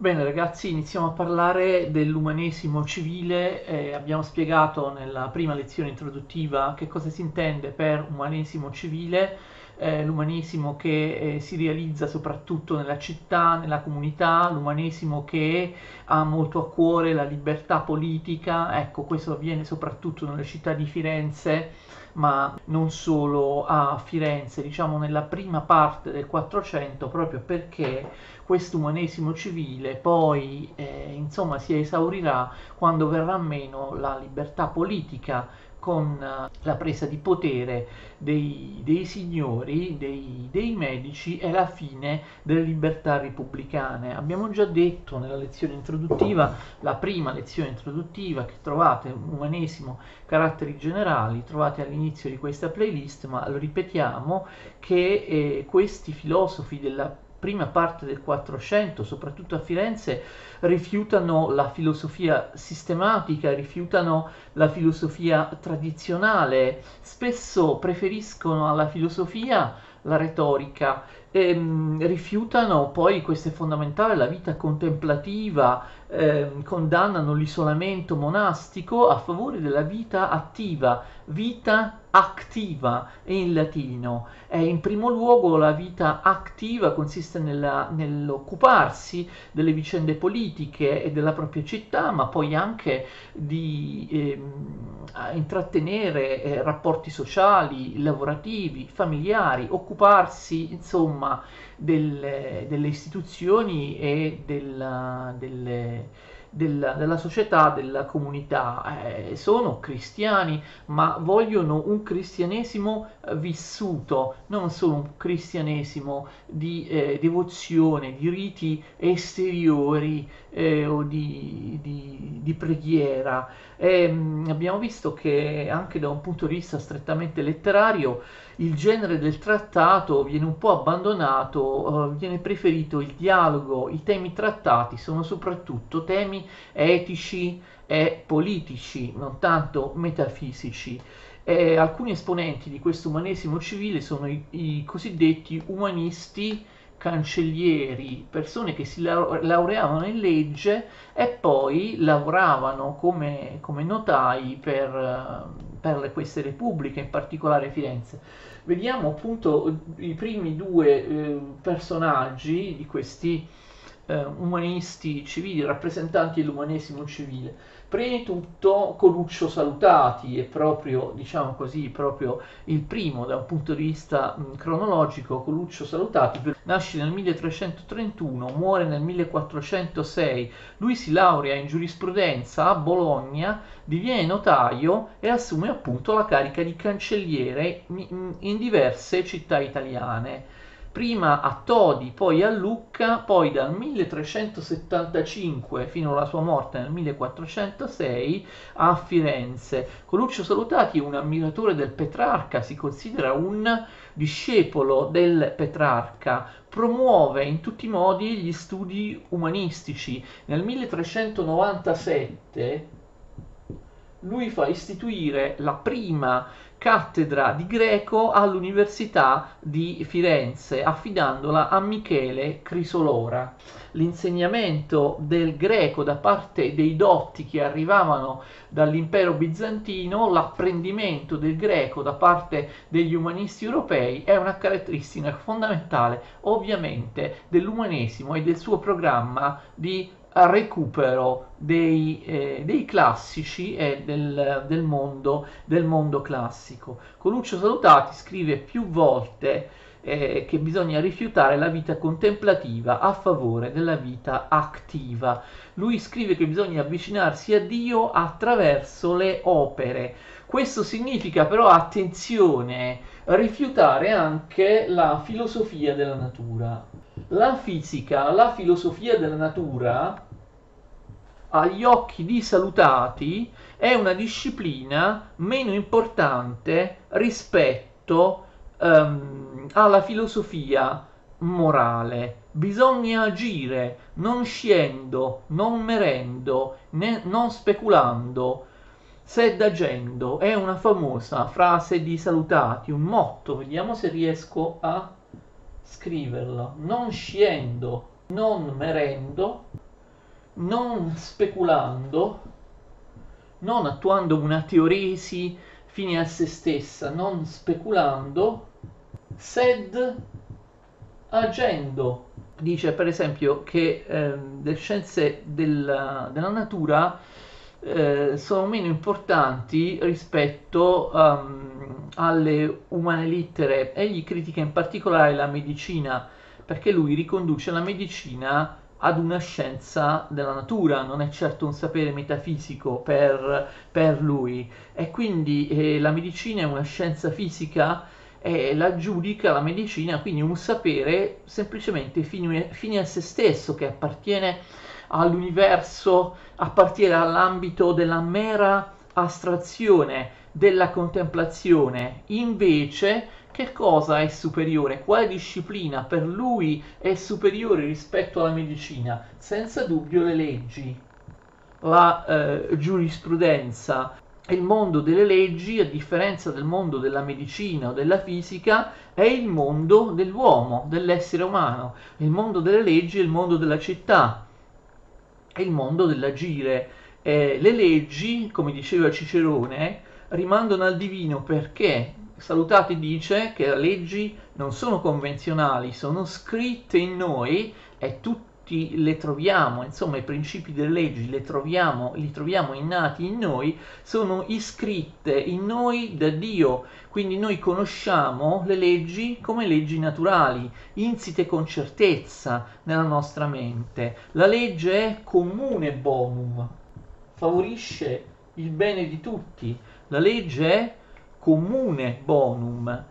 Bene ragazzi, iniziamo a parlare dell'umanesimo civile. Eh, abbiamo spiegato nella prima lezione introduttiva che cosa si intende per umanesimo civile, eh, l'umanesimo che eh, si realizza soprattutto nella città, nella comunità, l'umanesimo che ha molto a cuore la libertà politica. Ecco, questo avviene soprattutto nelle città di Firenze ma non solo a Firenze, diciamo nella prima parte del Quattrocento, proprio perché questo umanesimo civile poi eh, insomma si esaurirà quando verrà meno la libertà politica con eh, la presa di potere dei, dei signori, dei, dei, medici e la fine delle libertà repubblicane. Abbiamo già detto nella lezione introduttiva, la prima lezione introduttiva che trovate, umanesimo, caratteri generali, trovate all'inizio di questa playlist, ma lo ripetiamo che eh, questi filosofi della prima parte del Quattrocento, soprattutto a Firenze, rifiutano la filosofia sistematica, rifiutano la filosofia tradizionale, spesso preferiscono alla filosofia la retorica, e, mh, rifiutano poi, questo è fondamentale, la vita contemplativa, eh, condannano l'isolamento monastico a favore della vita attiva, vita activa in latino. E in primo luogo la vita attiva consiste nella, nell'occuparsi delle vicende politiche e della propria città, ma poi anche di eh, intrattenere eh, rapporti sociali, lavorativi, familiari, occuparsi insomma delle, delle istituzioni e della, delle della, della società, della comunità. Eh, sono cristiani, ma vogliono un cristianesimo vissuto, non solo un cristianesimo di eh, devozione, di riti esteriori eh, o di, di, di preghiera. E, mh, abbiamo visto che anche da un punto di vista strettamente letterario il genere del trattato viene un po' abbandonato, eh, viene preferito il dialogo, i temi trattati sono soprattutto temi etici e politici, non tanto metafisici. E alcuni esponenti di questo umanesimo civile sono i, i cosiddetti umanisti cancellieri, persone che si laureavano in legge e poi lavoravano come, come notai per, per, queste repubbliche, in particolare Firenze. Vediamo appunto i primi due eh, personaggi di questi eh, umanisti civili, rappresentanti dell'umanesimo civile. Prima di tutto Coluccio Salutati è proprio, diciamo così, proprio il primo da un punto di vista mh, cronologico, Coluccio Salutati nasce nel 1331, muore nel 1406, lui si laurea in giurisprudenza a Bologna, diviene notaio e assume appunto la carica di cancelliere in, in diverse città italiane prima a Todi, poi a Lucca, poi dal 1375 fino alla sua morte nel 1406 a Firenze. Coluccio Salutati è un ammiratore del Petrarca, si considera un discepolo del Petrarca, promuove in tutti i modi gli studi umanistici. Nel 1397 lui fa istituire la prima cattedra di greco all'Università di Firenze, affidandola a Michele Crisolora. L'insegnamento del greco da parte dei dotti che arrivavano dall'impero bizantino, l'apprendimento del greco da parte degli umanisti europei è una caratteristica fondamentale ovviamente dell'umanesimo e del suo programma di recupero dei, eh, dei classici e del, del, mondo, del mondo classico. Coluccio Salutati scrive più volte eh, che bisogna rifiutare la vita contemplativa a favore della vita attiva. Lui scrive che bisogna avvicinarsi a Dio attraverso le opere. Questo significa però, attenzione, rifiutare anche la filosofia della natura. La fisica, la filosofia della natura, agli occhi di Salutati, è una disciplina meno importante rispetto um, alla filosofia morale. Bisogna agire non sciendo, non merendo, né, non speculando, sed agendo. È una famosa frase di Salutati, un motto. Vediamo se riesco a scriverlo, non sciendo, non merendo, non speculando, non attuando una teoresi fine a se stessa, non speculando, sed agendo. Dice per esempio che eh, le scienze della, della natura eh, sono meno importanti rispetto um, alle umane littere. Egli critica in particolare la medicina perché lui riconduce la medicina ad una scienza della natura, non è certo un sapere metafisico per, per lui. E quindi eh, la medicina è una scienza fisica e la giudica la medicina, quindi un sapere semplicemente fine, fine a se stesso, che appartiene all'universo, appartiene all'ambito della mera astrazione, della contemplazione. Invece, che cosa è superiore? Quale disciplina per lui è superiore rispetto alla medicina? Senza dubbio le leggi, la eh, giurisprudenza. Il mondo delle leggi, a differenza del mondo della medicina o della fisica, è il mondo dell'uomo, dell'essere umano. Il mondo delle leggi è il mondo della città, è il mondo dell'agire. Eh, le leggi, come diceva Cicerone, rimandano al divino perché Salutati dice che le leggi non sono convenzionali, sono scritte in noi e tutti le troviamo, insomma i principi delle leggi le troviamo, li troviamo innati in noi, sono iscritte in noi da Dio, quindi noi conosciamo le leggi come leggi naturali, insite con certezza nella nostra mente. La legge è comune bonum, favorisce il bene di tutti. La legge è comune bonum.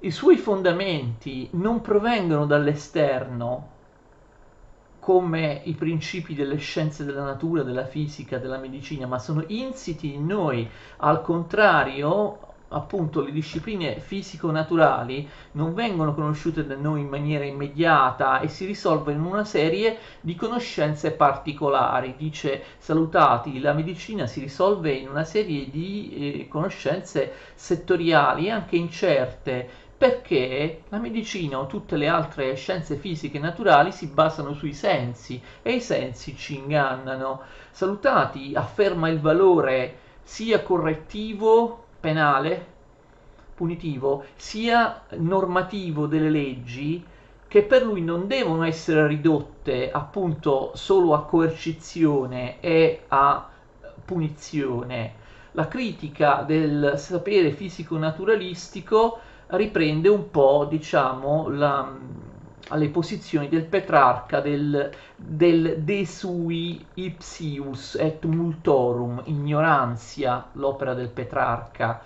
I suoi fondamenti non provengono dall'esterno, come i principi delle scienze della natura, della fisica, della medicina, ma sono insiti in noi. Al contrario, appunto le discipline fisico-naturali non vengono conosciute da noi in maniera immediata e si risolvono in una serie di conoscenze particolari. Dice Salutati, la medicina si risolve in una serie di eh, conoscenze settoriali, anche incerte, perché la medicina o tutte le altre scienze fisiche naturali si basano sui sensi e i sensi ci ingannano. Salutati afferma il valore sia correttivo penale, punitivo, sia normativo delle leggi che per lui non devono essere ridotte appunto solo a coercizione e a punizione. La critica del sapere fisico-naturalistico riprende un po', diciamo, la, alle posizioni del Petrarca del, del De sui ipsius et multorum, ignoranzia, l'opera del Petrarca,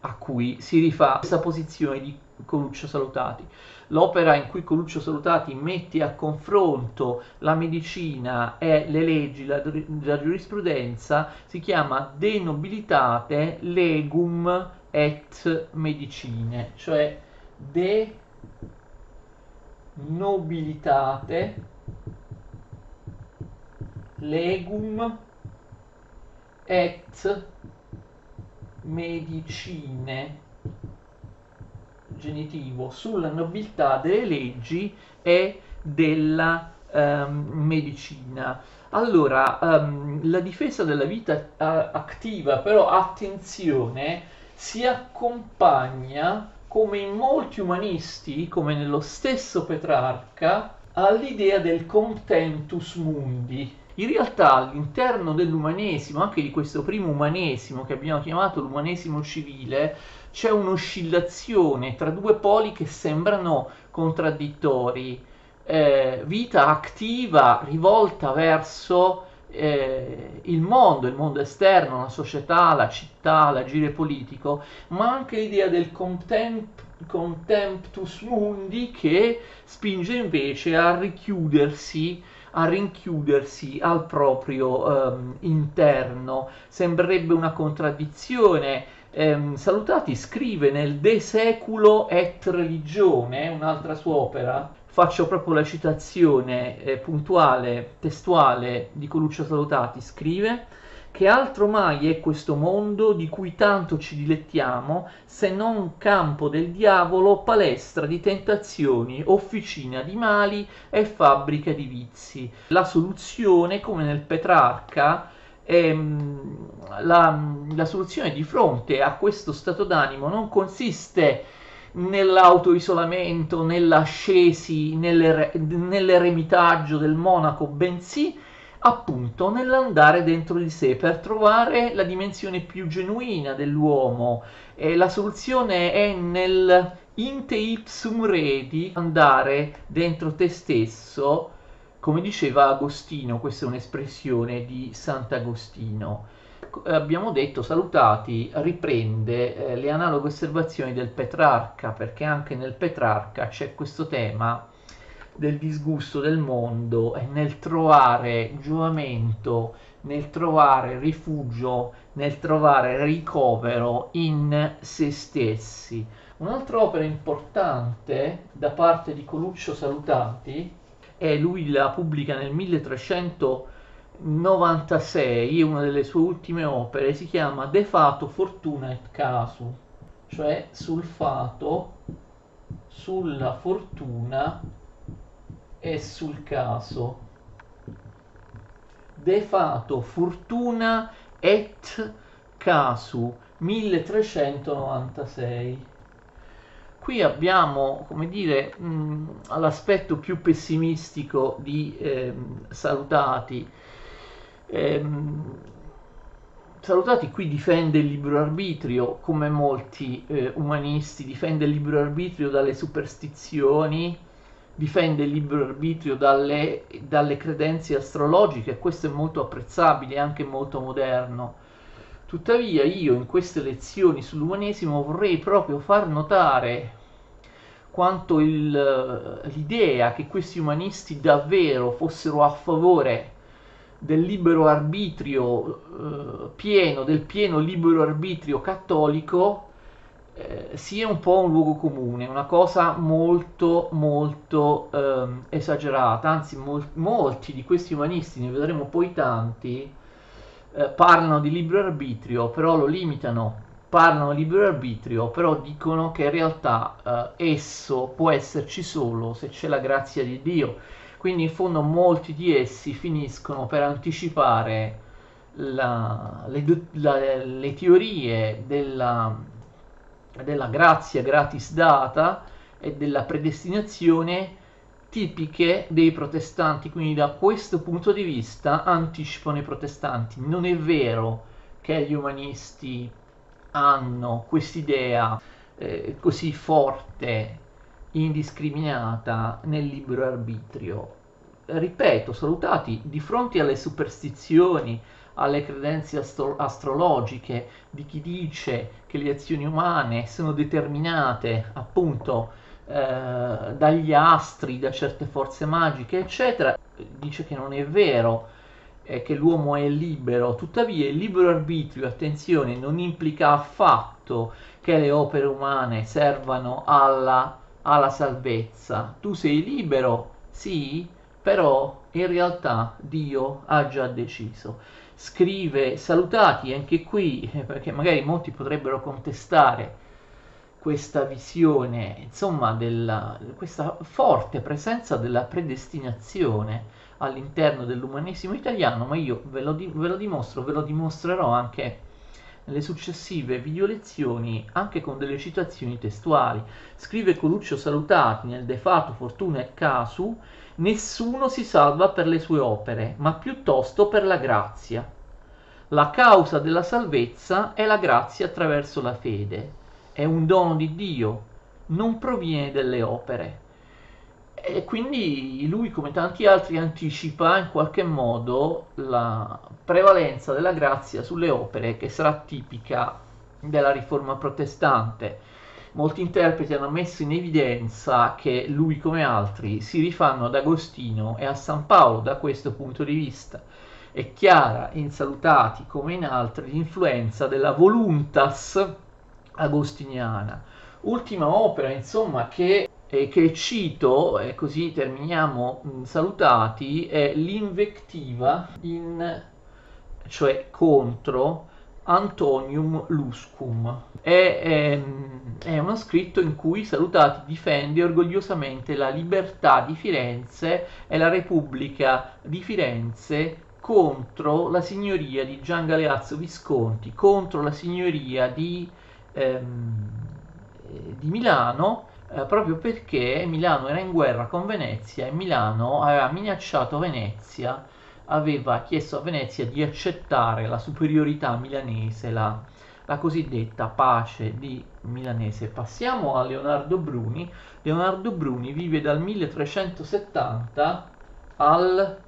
a cui si rifà questa posizione di Coluccio Salutati. L'opera in cui Coluccio Salutati mette a confronto la medicina e le leggi, la, la giurisprudenza, si chiama De nobilitate legum et medicine, cioè de nobilitate legum et medicine genitivo sulla nobiltà delle leggi e della um, medicina. Allora, um, la difesa della vita attiva, però attenzione, si accompagna come in molti umanisti, come nello stesso Petrarca, all'idea del contemptus mundi. In realtà all'interno dell'umanesimo, anche di questo primo umanesimo che abbiamo chiamato l'umanesimo civile, c'è un'oscillazione tra due poli che sembrano contraddittori. Eh, vita attiva rivolta verso eh, il mondo, il mondo esterno, la società, la città, l'agire politico, ma anche l'idea del contempt, contemptus mundi che spinge invece a richiudersi a rinchiudersi al proprio ehm, interno. Sembrerebbe una contraddizione. Ehm, Salutati scrive nel De Seculo et Religione, un'altra sua opera, faccio proprio la citazione eh, puntuale, testuale di Coluccio Salutati, scrive che altro mai è questo mondo di cui tanto ci dilettiamo, se non campo del diavolo, palestra di tentazioni, officina di mali e fabbrica di vizi. La soluzione, come nel Petrarca, ehm, la, la soluzione di fronte a questo stato d'animo non consiste nell'autoisolamento, nell'ascesi, nell'eremitaggio del monaco, bensì appunto nell'andare dentro di sé per trovare la dimensione più genuina dell'uomo. E la soluzione è nel inte ipsum redi, andare dentro te stesso, come diceva Agostino, questa è un'espressione di Sant'Agostino. Abbiamo detto, salutati, riprende eh, le analoghe osservazioni del Petrarca, perché anche nel Petrarca c'è questo tema del disgusto del mondo e nel trovare giovamento, nel trovare rifugio, nel trovare ricovero in se stessi. Un'altra opera importante da parte di Coluccio Salutati, e lui la pubblica nel 1396, una delle sue ultime opere, si chiama De Fato Fortuna et Casu, cioè sul fato, sulla fortuna e sul caso. De fato fortuna et casu 1396. Qui abbiamo, come dire, mh, l'aspetto più pessimistico di ehm, Salutati. Ehm, Salutati qui difende il libero arbitrio, come molti eh, umanisti, difende il libero arbitrio dalle superstizioni, difende il libero arbitrio dalle, dalle credenze astrologiche, questo è molto apprezzabile e anche molto moderno. Tuttavia io in queste lezioni sull'umanesimo vorrei proprio far notare quanto il, l'idea che questi umanisti davvero fossero a favore del libero arbitrio eh, pieno, del pieno libero arbitrio cattolico, eh, sia un po' un luogo comune, una cosa molto molto ehm, esagerata, anzi mol- molti di questi umanisti, ne vedremo poi tanti, eh, parlano di libero arbitrio, però lo limitano, parlano di libero arbitrio, però dicono che in realtà eh, esso può esserci solo se c'è la grazia di Dio. Quindi in fondo molti di essi finiscono per anticipare la, le, la, le teorie della della grazia gratis data e della predestinazione tipiche dei protestanti, quindi da questo punto di vista anticipano i protestanti. Non è vero che gli umanisti hanno quest'idea eh, così forte, indiscriminata nel libero arbitrio. Ripeto, salutati di fronte alle superstizioni, alle credenze astro- astrologiche di chi dice che le azioni umane sono determinate appunto eh, dagli astri, da certe forze magiche, eccetera, dice che non è vero eh, che l'uomo è libero, tuttavia il libero arbitrio, attenzione, non implica affatto che le opere umane servano alla, alla salvezza. Tu sei libero, sì, però in realtà Dio ha già deciso scrive salutati anche qui, perché magari molti potrebbero contestare questa visione, insomma, della, questa forte presenza della predestinazione all'interno dell'umanesimo italiano, ma io ve lo, di, ve lo dimostro, ve lo dimostrerò anche nelle successive video lezioni, anche con delle citazioni testuali. Scrive Coluccio Salutati nel De Fato Fortuna e Casu, Nessuno si salva per le sue opere, ma piuttosto per la grazia. La causa della salvezza è la grazia attraverso la fede. È un dono di Dio, non proviene dalle opere. E quindi lui, come tanti altri, anticipa in qualche modo la prevalenza della grazia sulle opere, che sarà tipica della riforma protestante molti interpreti hanno messo in evidenza che lui come altri si rifanno ad Agostino e a San Paolo da questo punto di vista. È chiara in Salutati come in altri l'influenza della voluntas agostiniana. Ultima opera, insomma, che, eh, che cito, e così terminiamo mh, Salutati, è l'invectiva in cioè contro Antonium Luscum. È, è, è, uno scritto in cui Salutati difende orgogliosamente la libertà di Firenze e la Repubblica di Firenze contro la signoria di Gian Galeazzo Visconti, contro la signoria di, ehm, di Milano, eh, proprio perché Milano era in guerra con Venezia e Milano aveva minacciato Venezia aveva chiesto a Venezia di accettare la superiorità milanese, la, la cosiddetta pace di Milanese. Passiamo a Leonardo Bruni. Leonardo Bruni vive dal 1370 al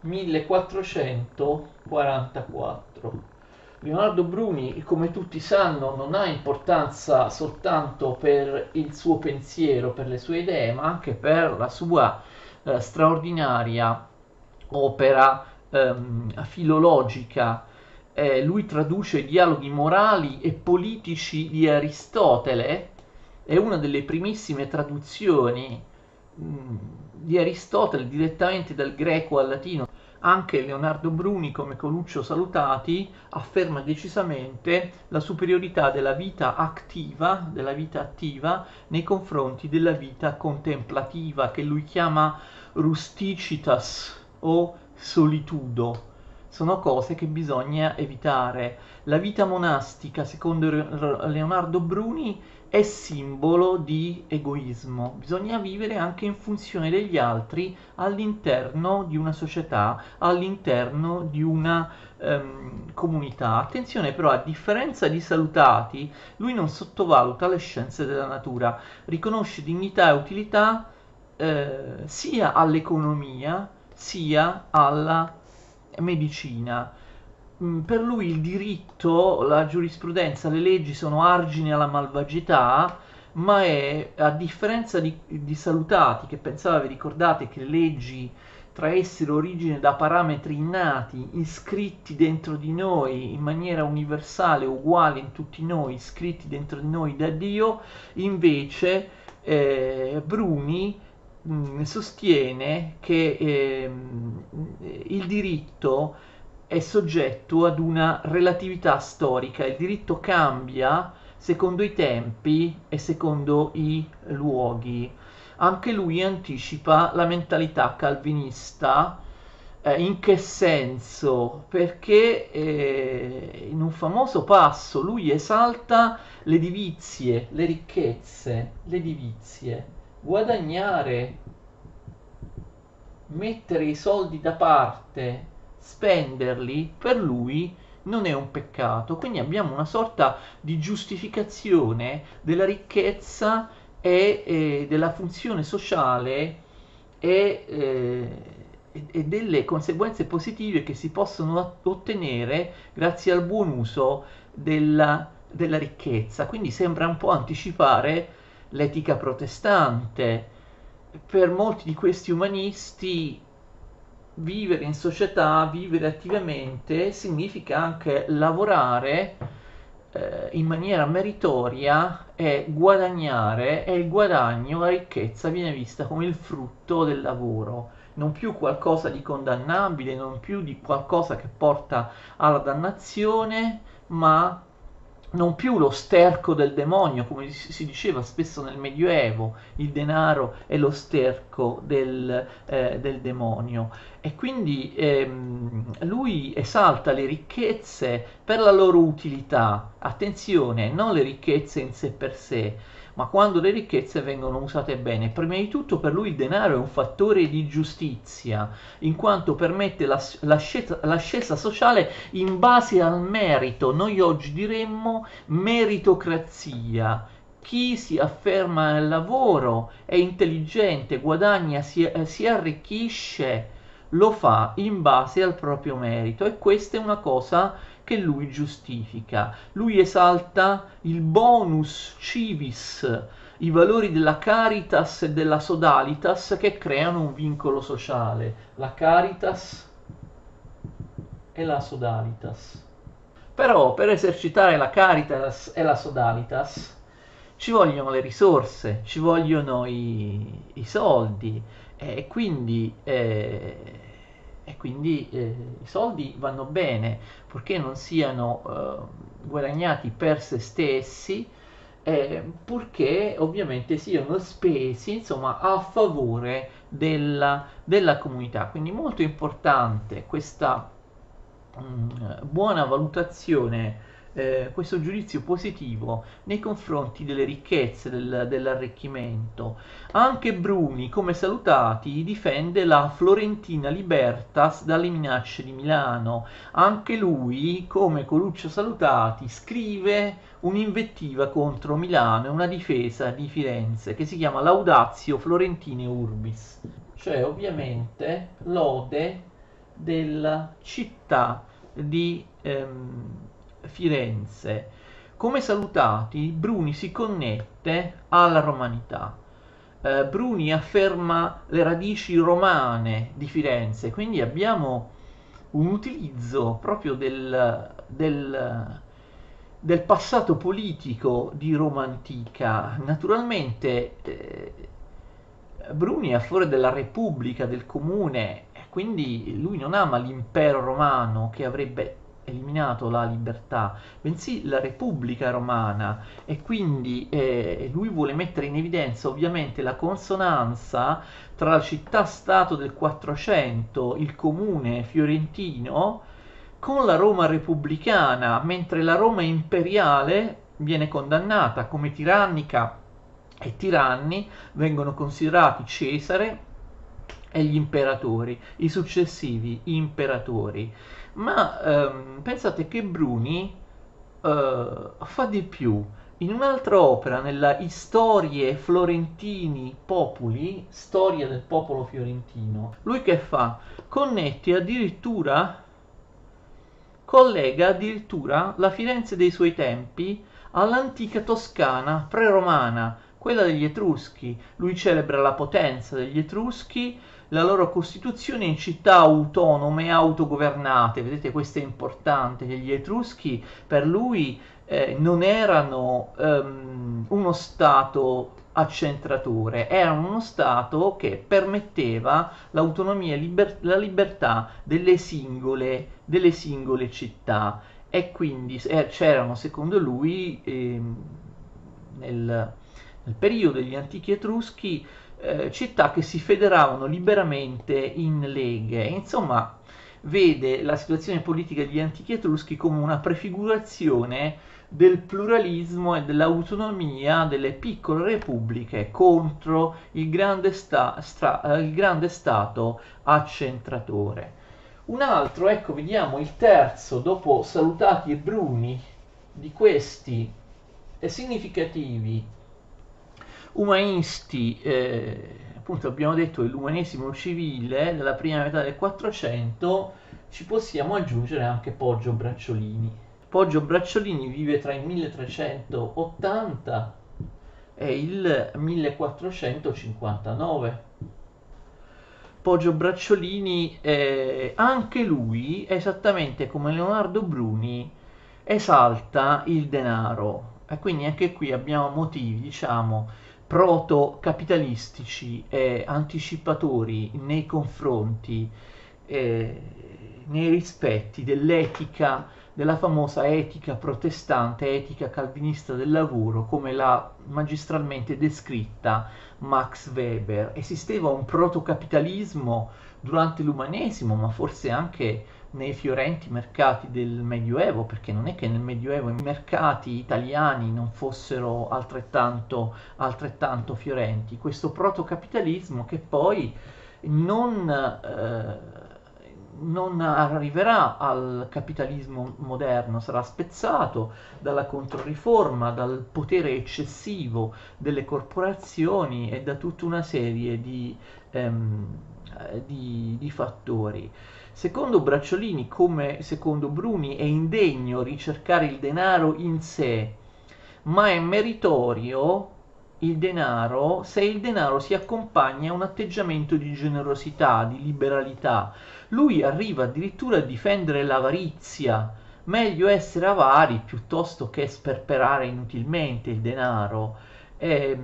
1444. Leonardo Bruni, come tutti sanno, non ha importanza soltanto per il suo pensiero, per le sue idee, ma anche per la sua eh, straordinaria opera ehm, filologica. Eh, lui traduce i dialoghi morali e politici di Aristotele, è una delle primissime traduzioni mh, mm, di Aristotele direttamente dal greco al latino. Anche Leonardo Bruni, come Coluccio Salutati, afferma decisamente la superiorità della vita attiva, della vita attiva nei confronti della vita contemplativa, che lui chiama rusticitas, o solitudo. Sono cose che bisogna evitare. La vita monastica, secondo Leonardo Bruni, è simbolo di egoismo. Bisogna vivere anche in funzione degli altri all'interno di una società, all'interno di una um, comunità. Attenzione però, a differenza di Salutati, lui non sottovaluta le scienze della natura, riconosce dignità e utilità eh, sia all'economia sia alla medicina. Mm, per lui il diritto, la giurisprudenza, le leggi sono argini alla malvagità, ma è, a differenza di, di Salutati, che pensava, vi ricordate, che le leggi traessero origine da parametri innati, iscritti dentro di noi in maniera universale, uguale in tutti noi, iscritti dentro di noi da Dio, invece eh, Bruni mh, mm, sostiene che eh, il diritto è soggetto ad una relatività storica, il diritto cambia secondo i tempi e secondo i luoghi. Anche lui anticipa la mentalità calvinista. Eh, in che senso? Perché eh, in un famoso passo lui esalta le divizie, le ricchezze, le divizie guadagnare, mettere i soldi da parte, spenderli, per lui non è un peccato. Quindi abbiamo una sorta di giustificazione della ricchezza e eh, della funzione sociale e, eh, e, delle conseguenze positive che si possono ottenere grazie al buon uso della, della ricchezza. Quindi sembra un po' anticipare l'etica protestante. Per molti di questi umanisti vivere in società, vivere attivamente, significa anche lavorare eh, in maniera meritoria e guadagnare e il guadagno, la ricchezza viene vista come il frutto del lavoro, non più qualcosa di condannabile, non più di qualcosa che porta alla dannazione, ma non più lo sterco del demonio, come si diceva spesso nel Medioevo, il denaro è lo sterco del, eh, del demonio. E quindi ehm, lui esalta le ricchezze per la loro utilità, attenzione, non le ricchezze in sé per sé, ma quando le ricchezze vengono usate bene. Prima di tutto per lui il denaro è un fattore di giustizia, in quanto permette l'ascesa, l'ascesa sociale in base al merito. Noi oggi diremmo meritocrazia. Chi si afferma nel lavoro è intelligente, guadagna, si, si arricchisce, lo fa in base al proprio merito e questa è una cosa che lui giustifica. Lui esalta il bonus civis, i valori della caritas e della sodalitas che creano un vincolo sociale. La caritas e la sodalitas. Però per esercitare la caritas e la sodalitas ci vogliono le risorse, ci vogliono i, i soldi e quindi, eh, quindi eh, i soldi vanno bene purché non siano eh, guadagnati per se stessi, eh, purché ovviamente siano spesi insomma, a favore della, della comunità. Quindi molto importante questa mh, mm, buona valutazione eh, questo giudizio positivo nei confronti delle ricchezze del, dell'arricchimento. Anche Bruni, come salutati, difende la Florentina Libertas dalle minacce di Milano. Anche lui, come Coluccio Salutati, scrive un'invettiva contro Milano e una difesa di Firenze che si chiama Laudatio Florentine Urbis, cioè ovviamente lode della città di ehm, Firenze. Come salutati, Bruni si connette alla romanità. Eh, Bruni afferma le radici romane di Firenze, quindi abbiamo un utilizzo proprio del, del, del passato politico di Roma antica. Naturalmente eh, Bruni è a favore della Repubblica, del comune, quindi lui non ama l'impero romano che avrebbe eliminato la libertà, bensì la Repubblica Romana. E quindi eh, lui vuole mettere in evidenza ovviamente la consonanza tra la città-stato del 400, il comune fiorentino, con la Roma repubblicana, mentre la Roma imperiale viene condannata come tirannica e tiranni vengono considerati Cesare e gli imperatori, i successivi imperatori ma ehm, pensate che Bruni eh, fa di più. In un'altra opera, nella Storie Florentini Populi, storia del popolo fiorentino, lui che fa? Connetti addirittura, collega addirittura la Firenze dei suoi tempi all'antica Toscana pre-romana, quella degli Etruschi. Lui celebra la potenza degli Etruschi, la loro costituzione in città autonome e autogovernate. Vedete, questo è importante, gli Etruschi per lui eh, non erano um, uno Stato accentratore, erano uno Stato che permetteva l'autonomia e liber- la libertà delle singole, delle singole città e quindi eh, c'erano secondo lui eh, nel, nel periodo degli antichi Etruschi eh, città che si federavano liberamente in leghe. Insomma, vede la situazione politica degli antichi etruschi come una prefigurazione del pluralismo e dell'autonomia delle piccole repubbliche contro il grande, sta, stra, eh, il grande Stato accentratore. Un altro, ecco, vediamo il terzo, dopo Salutati e Bruni, di questi significativi umanisti, eh, appunto abbiamo detto l'umanesimo civile della prima metà del 400, ci possiamo aggiungere anche Poggio Bracciolini. Poggio Bracciolini vive tra il 1380 e il 1459. Poggio Bracciolini, eh, anche lui, esattamente come Leonardo Bruni, esalta il denaro. E quindi anche qui abbiamo motivi, diciamo, proto-capitalistici e anticipatori nei confronti, eh, nei rispetti dell'etica, della famosa etica protestante, etica calvinista del lavoro, come l'ha magistralmente descritta Max Weber. Esisteva un protocapitalismo durante l'umanesimo, ma forse anche nei fiorenti mercati del Medioevo, perché non è che nel Medioevo i mercati italiani non fossero altrettanto, altrettanto fiorenti. Questo protocapitalismo che poi non, eh, non arriverà al capitalismo moderno, sarà spezzato dalla controriforma, dal potere eccessivo delle corporazioni e da tutta una serie di, ehm, di, di fattori. Secondo Bracciolini, come secondo Bruni, è indegno ricercare il denaro in sé, ma è meritorio il denaro se il denaro si accompagna a un atteggiamento di generosità, di liberalità. Lui arriva addirittura a difendere l'avarizia. Meglio essere avari piuttosto che sperperare inutilmente il denaro. eh,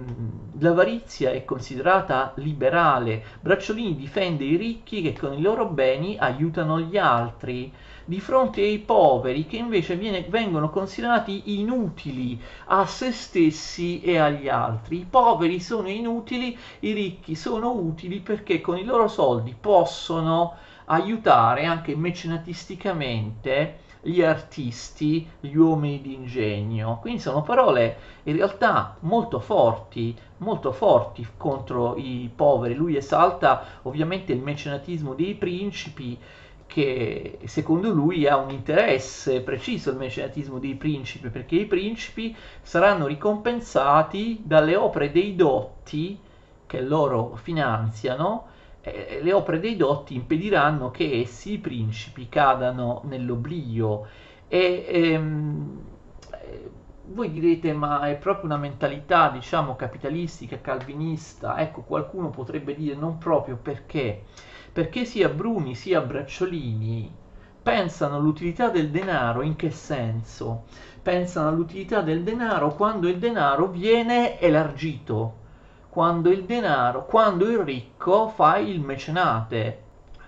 l'avarizia è considerata liberale. Bracciolini difende i ricchi che con i loro beni aiutano gli altri di fronte ai poveri che invece viene, vengono considerati inutili a se stessi e agli altri. I poveri sono inutili, i ricchi sono utili perché con i loro soldi possono aiutare anche mecenatisticamente gli artisti, gli uomini di ingegno. Quindi sono parole in realtà molto forti, molto forti contro i poveri. Lui esalta ovviamente il mecenatismo dei principi che secondo lui ha un interesse preciso il mecenatismo dei principi, perché i principi saranno ricompensati dalle opere dei dotti che loro finanziano le opere dei dotti impediranno che essi, i principi, cadano nell'oblio. E ehm, eh, voi direte, ma è proprio una mentalità, diciamo, capitalistica, calvinista. Ecco, qualcuno potrebbe dire non proprio perché. Perché sia Bruni sia Bracciolini pensano all'utilità del denaro in che senso? Pensano all'utilità del denaro quando il denaro viene elargito quando il denaro, quando il ricco fa il mecenate,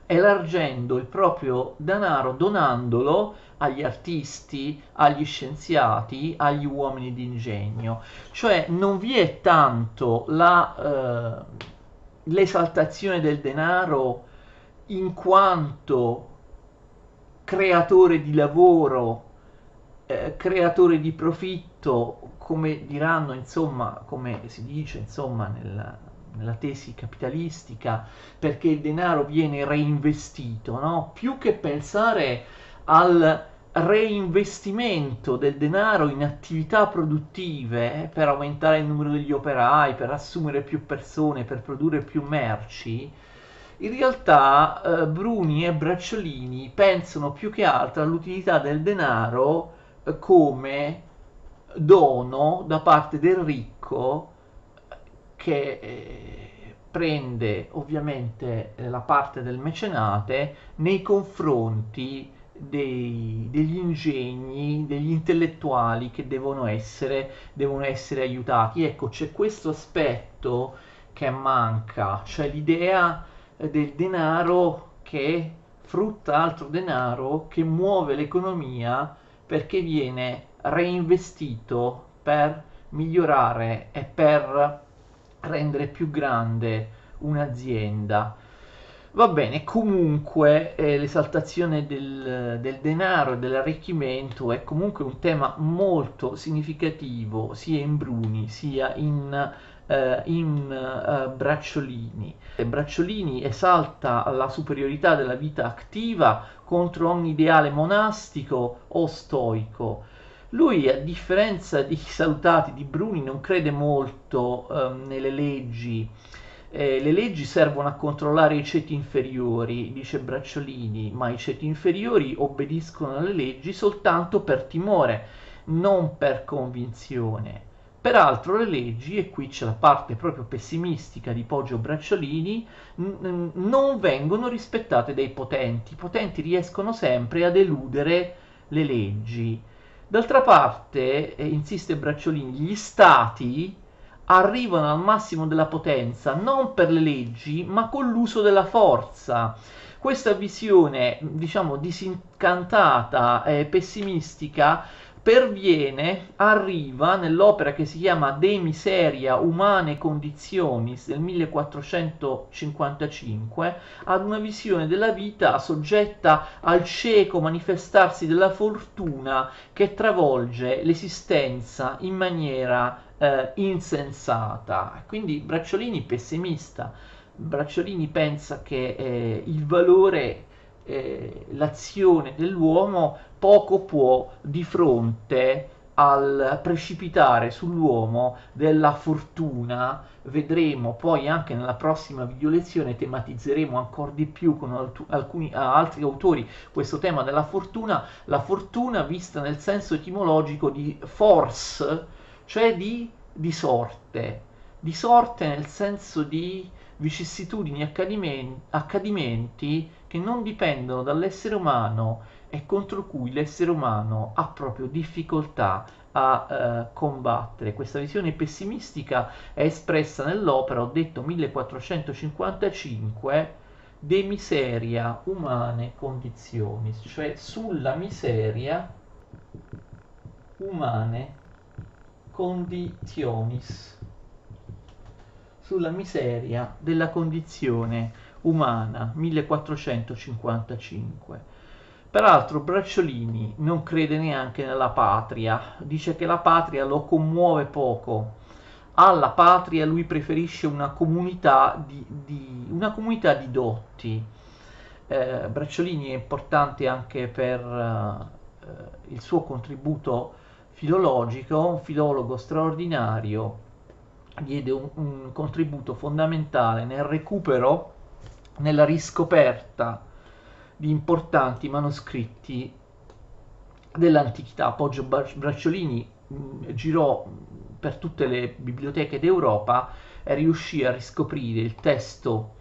elargendo il proprio denaro, donandolo agli artisti, agli scienziati, agli uomini d'ingegno. Cioè non vi è tanto la, eh, l'esaltazione del denaro in quanto creatore di lavoro, eh, creatore di profitto, come diranno, insomma, come si dice, insomma, nella, nella tesi capitalistica, perché il denaro viene reinvestito, no? Più che pensare al reinvestimento del denaro in attività produttive eh, per aumentare il numero degli operai, per assumere più persone, per produrre più merci, in realtà eh, Bruni e Bracciolini pensano più che altro all'utilità del denaro eh, come dono da parte del ricco che eh, prende ovviamente eh, la parte del mecenate nei confronti dei, degli ingegni, degli intellettuali che devono essere, devono essere aiutati. Ecco, c'è questo aspetto che manca, cioè l'idea del denaro che frutta altro denaro, che muove l'economia perché viene reinvestito per migliorare e per rendere più grande un'azienda. Va bene, comunque eh, l'esaltazione del, del denaro e dell'arricchimento è comunque un tema molto significativo sia in Bruni sia in, eh, in uh, Bracciolini. Bracciolini esalta la superiorità della vita attiva contro ogni ideale monastico o stoico lui, a differenza di Salutati, di Bruni, non crede molto um, nelle leggi. Eh, le leggi servono a controllare i ceti inferiori, dice Bracciolini, ma i ceti inferiori obbediscono alle leggi soltanto per timore, non per convinzione. Peraltro le leggi, e qui c'è la parte proprio pessimistica di Poggio Bracciolini, n- non vengono rispettate dai potenti. I potenti riescono sempre ad eludere le leggi. D'altra parte, eh, insiste Bracciolini, gli stati arrivano al massimo della potenza non per le leggi, ma con l'uso della forza. Questa visione, diciamo, disincantata e pessimistica perviene, arriva nell'opera che si chiama De Miseria Umane Conditionis del 1455 ad una visione della vita soggetta al cieco manifestarsi della fortuna che travolge l'esistenza in maniera eh, insensata. Quindi Bracciolini pessimista, Bracciolini pensa che eh, il valore eh, l'azione dell'uomo poco può di fronte al precipitare sull'uomo della fortuna. Vedremo poi anche nella prossima video lezione tematizzeremo ancora di più con alt- alcuni altri autori questo tema della fortuna. La fortuna vista nel senso etimologico di force cioè di, di sorte. Di sorte nel senso di vicissitudini accadimenti, accadimenti che non dipendono dall'essere umano e contro cui l'essere umano ha proprio difficoltà a eh, combattere. Questa visione pessimistica è espressa nell'opera, ho detto 1455, De miseria umane condizioni, cioè sulla miseria umane conditionis, sulla miseria della condizione umana, 1455. Peraltro Bracciolini non crede neanche nella patria, dice che la patria lo commuove poco. Alla patria lui preferisce una comunità di, di, una comunità di dotti. Eh, Bracciolini è importante anche per eh, il suo contributo filologico, un filologo straordinario, diede un, un contributo fondamentale nel recupero, nella riscoperta di importanti manoscritti dell'antichità. Poggio Bracciolini mh, girò per tutte le biblioteche d'Europa e riuscì a riscoprire il testo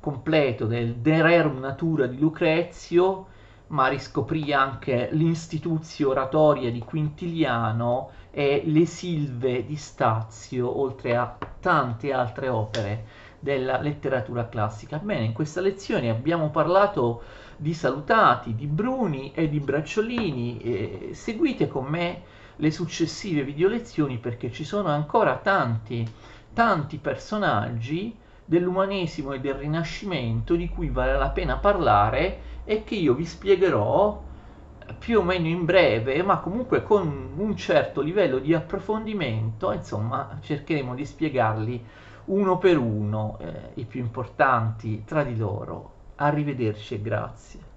completo del De Rerum Natura di Lucrezio, ma riscoprì anche l'Instituzio Oratoria di Quintiliano e le Silve di Stazio, oltre a tante altre opere della letteratura classica. Bene, in questa lezione abbiamo parlato di Salutati, di Bruni e di Bracciolini. E seguite con me le successive video lezioni perché ci sono ancora tanti, tanti personaggi dell'umanesimo e del rinascimento di cui vale la pena parlare e che io vi spiegherò più o meno in breve, ma comunque con un certo livello di approfondimento, insomma, cercheremo di spiegarli uno per uno, eh, i più importanti tra di loro. Arrivederci e grazie.